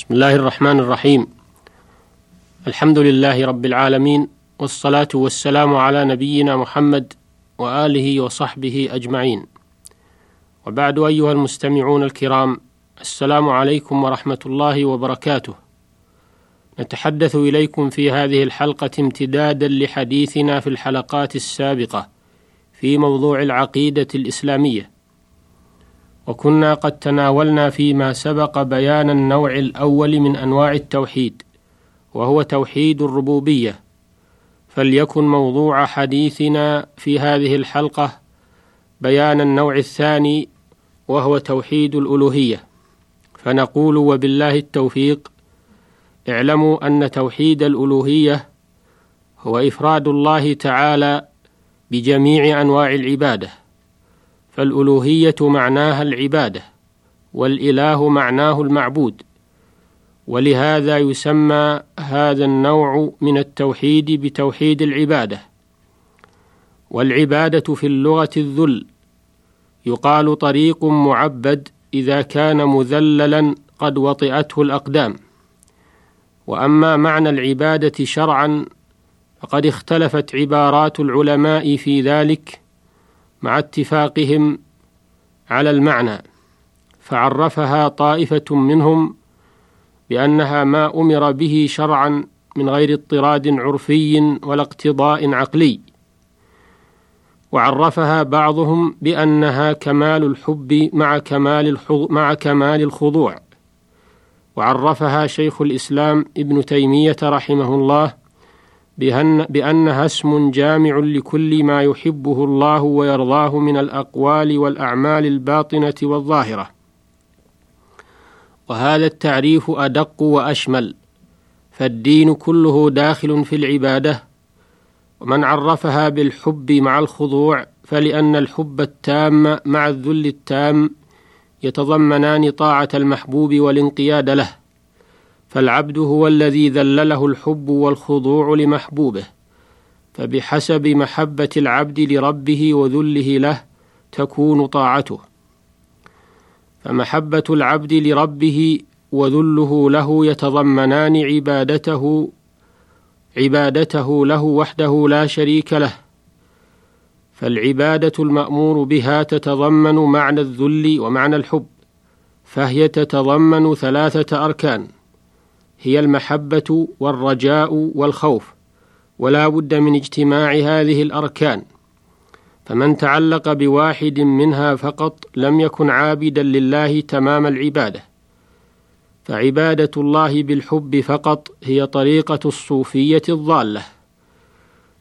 بسم الله الرحمن الرحيم. الحمد لله رب العالمين والصلاة والسلام على نبينا محمد وآله وصحبه أجمعين. وبعد أيها المستمعون الكرام السلام عليكم ورحمة الله وبركاته. نتحدث إليكم في هذه الحلقة امتدادا لحديثنا في الحلقات السابقة في موضوع العقيدة الإسلامية. وكنا قد تناولنا فيما سبق بيان النوع الأول من أنواع التوحيد وهو توحيد الربوبية. فليكن موضوع حديثنا في هذه الحلقة بيان النوع الثاني وهو توحيد الألوهية. فنقول وبالله التوفيق اعلموا أن توحيد الألوهية هو إفراد الله تعالى بجميع أنواع العبادة. فالألوهية معناها العبادة والإله معناه المعبود ولهذا يسمى هذا النوع من التوحيد بتوحيد العبادة. والعبادة في اللغة الذل يقال طريق معبد إذا كان مذللا قد وطئته الأقدام. وأما معنى العبادة شرعا فقد اختلفت عبارات العلماء في ذلك مع اتفاقهم على المعنى فعرفها طائفة منهم بأنها ما أمر به شرعا من غير اضطراد عرفي ولا اقتضاء عقلي. وعرفها بعضهم بأنها كمال الحب مع كمال مع كمال الخضوع. وعرفها شيخ الإسلام ابن تيمية رحمه الله بأن بأنها اسم جامع لكل ما يحبه الله ويرضاه من الأقوال والأعمال الباطنة والظاهرة. وهذا التعريف أدق وأشمل فالدين كله داخل في العبادة ومن عرفها بالحب مع الخضوع فلأن الحب التام مع الذل التام يتضمنان طاعة المحبوب والانقياد له. فالعبد هو الذي ذلله الحب والخضوع لمحبوبه فبحسب محبة العبد لربه وذله له تكون طاعته. فمحبة العبد لربه وذله له يتضمنان عبادته عبادته له وحده لا شريك له. فالعبادة المأمور بها تتضمن معنى الذل ومعنى الحب فهي تتضمن ثلاثة أركان. هي المحبة والرجاء والخوف ولا بد من اجتماع هذه الأركان. فمن تعلق بواحد منها فقط لم يكن عابدا لله تمام العبادة. فعبادة الله بالحب فقط هي طريقة الصوفية الضالة.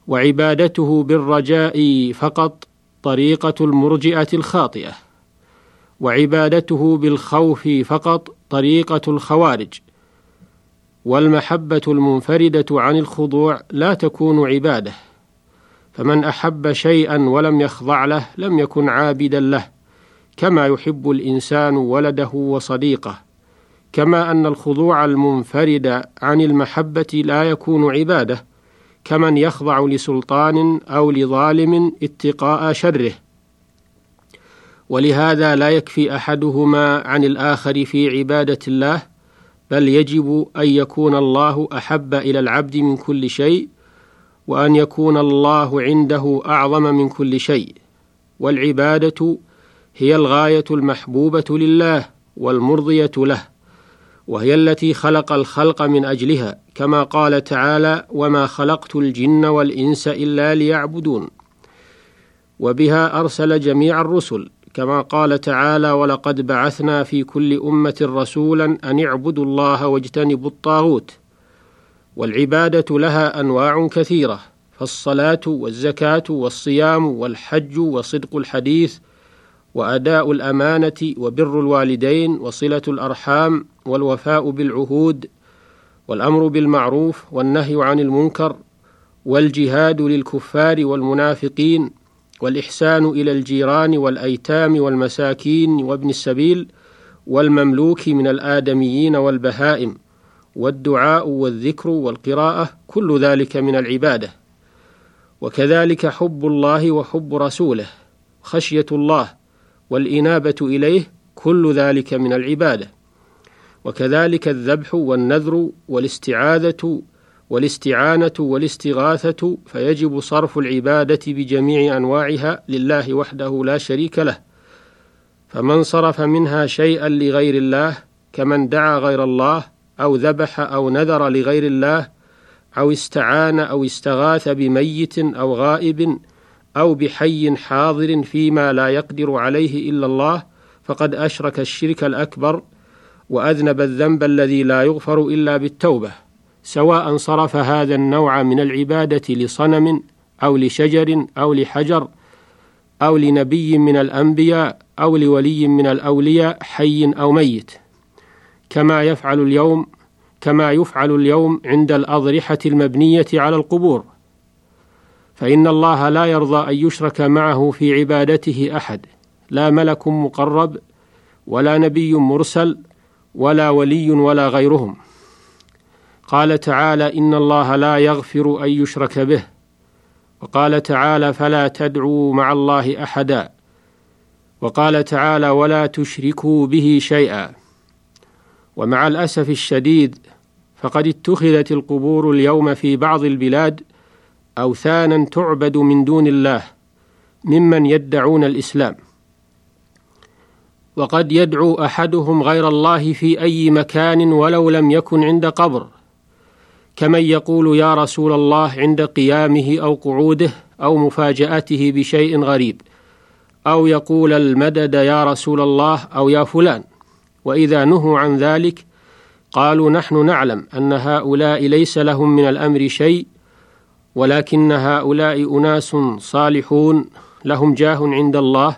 وعبادته بالرجاء فقط طريقة المرجئة الخاطئة. وعبادته بالخوف فقط طريقة الخوارج. والمحبة المنفردة عن الخضوع لا تكون عبادة. فمن أحب شيئا ولم يخضع له لم يكن عابدا له كما يحب الإنسان ولده وصديقه. كما أن الخضوع المنفرد عن المحبة لا يكون عبادة كمن يخضع لسلطان أو لظالم اتقاء شره. ولهذا لا يكفي أحدهما عن الآخر في عبادة الله بل يجب أن يكون الله أحب إلى العبد من كل شيء وأن يكون الله عنده أعظم من كل شيء. والعبادة هي الغاية المحبوبة لله والمرضية له وهي التي خلق الخلق من أجلها كما قال تعالى وما خلقت الجن والإنس إلا ليعبدون وبها أرسل جميع الرسل كما قال تعالى ولقد بعثنا في كل أمة رسولا أن اعبدوا الله واجتنبوا الطاغوت والعبادة لها أنواع كثيرة فالصلاة والزكاة والصيام والحج وصدق الحديث وأداء الأمانة وبر الوالدين وصلة الأرحام والوفاء بالعهود والأمر بالمعروف والنهي عن المنكر والجهاد للكفار والمنافقين والإحسان إلى الجيران والأيتام والمساكين وابن السبيل والمملوك من الآدميين والبهائم والدعاء والذكر والقراءة كل ذلك من العبادة. وكذلك حب الله وحب رسوله خشية الله والإنابة إليه كل ذلك من العبادة. وكذلك الذبح والنذر والاستعاذة والاستعانة والاستغاثة فيجب صرف العبادة بجميع أنواعها لله وحده لا شريك له. فمن صرف منها شيئا لغير الله كمن دعا غير الله أو ذبح أو نذر لغير الله أو استعان أو استغاث بميت أو غائب أو بحي حاضر فيما لا يقدر عليه إلا الله فقد أشرك الشرك الأكبر وأذنب الذنب الذي لا يغفر إلا بالتوبة. سواء صرف هذا النوع من العبادة لصنم أو لشجر أو لحجر أو لنبي من الأنبياء أو لولي من الأولياء حي أو ميت. كما يفعل اليوم كما يفعل اليوم عند الأضرحة المبنية على القبور. فإن الله لا يرضى أن يشرك معه في عبادته أحد. لا ملك مقرب ولا نبي مرسل ولا ولي ولا غيرهم. قال تعالى إن الله لا يغفر أن يشرك به. وقال تعالى فلا تدعوا مع الله أحدا. وقال تعالى ولا تشركوا به شيئا. ومع الأسف الشديد فقد اتخذت القبور اليوم في بعض البلاد أوثانا تعبد من دون الله ممن يدعون الإسلام. وقد يدعو أحدهم غير الله في أي مكان ولو لم يكن عند قبر. كمن يقول يا رسول الله عند قيامه أو قعوده أو مفاجأته بشيء غريب أو يقول المدد يا رسول الله أو يا فلان وإذا نهوا عن ذلك قالوا نحن نعلم أن هؤلاء ليس لهم من الأمر شيء ولكن هؤلاء أناس صالحون لهم جاه عند الله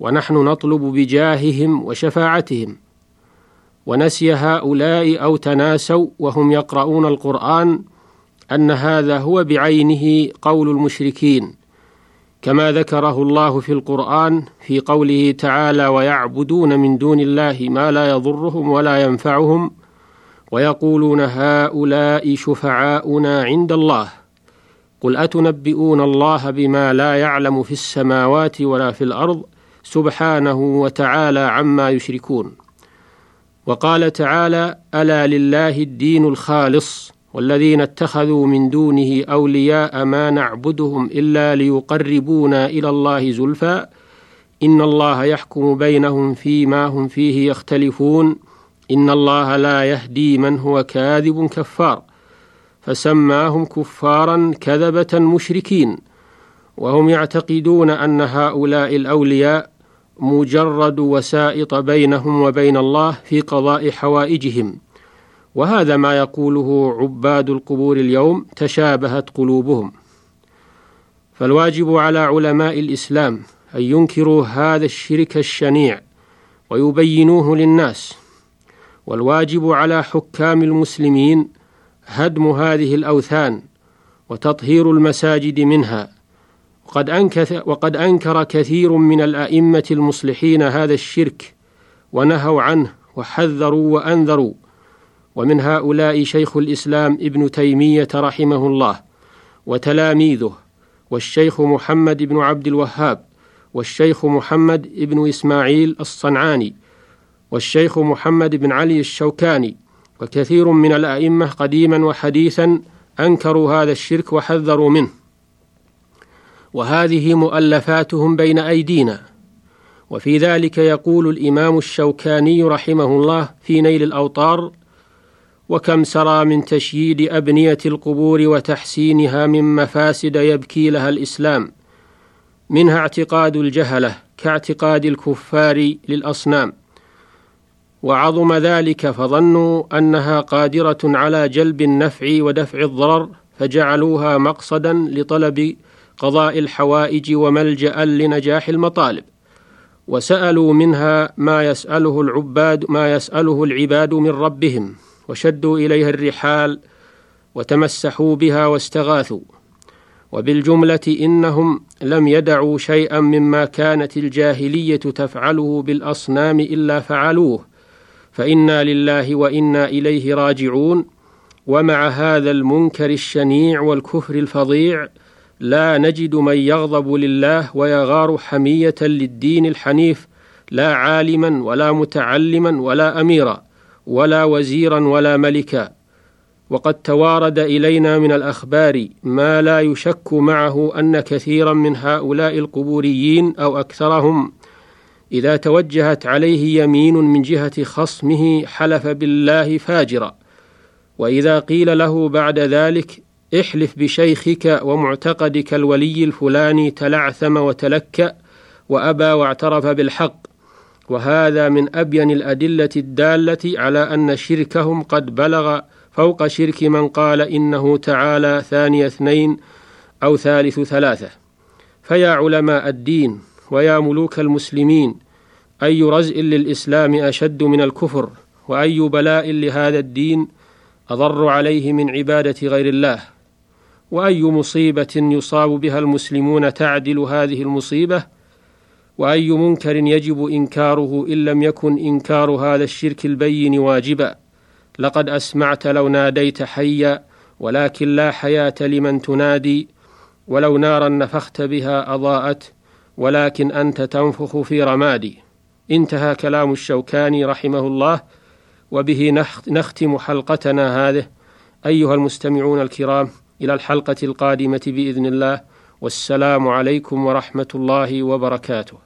ونحن نطلب بجاههم وشفاعتهم. ونسي هؤلاء أو تناسوا وهم يقرؤون القرآن أن هذا هو بعينه قول المشركين كما ذكره الله في القرآن في قوله تعالى ويعبدون من دون الله ما لا يضرهم ولا ينفعهم ويقولون هؤلاء شفعاؤنا عند الله قل أتنبئون الله بما لا يعلم في السماوات ولا في الأرض سبحانه وتعالى عما يشركون وقال تعالى ألا لله الدين الخالص والذين اتخذوا من دونه أولياء ما نعبدهم إلا ليقربونا إلى الله زلفى. إن الله يحكم بينهم فيما هم فيه يختلفون. إن الله لا يهدي من هو كاذب كفار. فسماهم كفارا كذبة مشركين. وهم يعتقدون أن هؤلاء الأولياء مجرد وسائط بينهم وبين الله في قضاء حوائجهم. وهذا ما يقوله عباد القبور اليوم تشابهت قلوبهم. فالواجب على علماء الإسلام أن ينكروا هذا الشرك الشنيع ويبينوه للناس. والواجب على حكام المسلمين هدم هذه الأوثان وتطهير المساجد منها. وقد أنكر, وقد أنكر كثير من الأئمة المصلحين هذا الشرك ونهوا عنه وحذروا وأنذروا. ومن هؤلاء شيخ الإسلام ابن تيمية رحمه الله وتلاميذه والشيخ محمد بن عبد الوهاب والشيخ محمد بن إسماعيل الصنعاني والشيخ محمد بن علي الشوكاني وكثير من الأئمة قديما وحديثا أنكروا هذا الشرك وحذروا منه. وهذه مؤلفاتهم بين أيدينا. وفي ذلك يقول الإمام الشوكاني رحمه الله في نيل الأوطار وكم سرى من تشييد أبنية القبور وتحسينها من مفاسد يبكي لها الإسلام منها اعتقاد الجهلة كاعتقاد الكفار للأصنام. وعظم ذلك فظنوا أنها قادرة على جلب النفع ودفع الضرر فجعلوها مقصدا لطلب قضاء الحوائج وملجأ لنجاح المطالب وسألوا منها ما يسأله العباد ما يسأله العباد من ربهم وشدوا إليها الرحال وتمسحوا بها واستغاثوا. وبالجملة إنهم لم يدعوا شيئا مما كانت الجاهلية تفعله بالأصنام إلا فعلوه فإنا لله وإنا إليه راجعون ومع هذا المنكر الشنيع والكفر الفظيع لا نجد من يغضب لله ويغار حمية للدين الحنيف لا عالما ولا متعلما ولا أميرا ولا وزيرا ولا ملكا. وقد توارد إلينا من الأخبار ما لا يشك معه أن كثيرا من هؤلاء القبوريين أو أكثرهم إذا توجهت عليه يمين من جهة خصمه حلف بالله فاجرا. وإذا قيل له بعد ذلك احلف بشيخك ومعتقدك الولي الفلاني تلعثم وتلكأ وأبى واعترف بالحق. وهذا من أبين الأدلة الدالة على أن شركهم قد بلغ فوق شرك من قال إنه تعالى ثاني اثنين أو ثالث ثلاثة. فيا علماء الدين ويا ملوك المسلمين أي رزء للإسلام أشد من الكفر؟ وأي بلاء لهذا الدين أضر عليه من عبادة غير الله؟ وأي مصيبة يصاب بها المسلمون تعدل هذه المصيبة؟ وأي منكر يجب إنكاره إن لم يكن إنكار هذا الشرك البين واجبا؟ لقد أسمعت لو ناديت حيا ولكن لا حياة لمن تنادي. ولو نارا نفخت بها أضاءت ولكن أنت تنفخ في رمادي. انتهى كلام الشوكاني رحمه الله وبه نختم حلقتنا هذه. أيها المستمعون الكرام إلى الحلقة القادمة بإذن الله والسلام عليكم ورحمة الله وبركاته.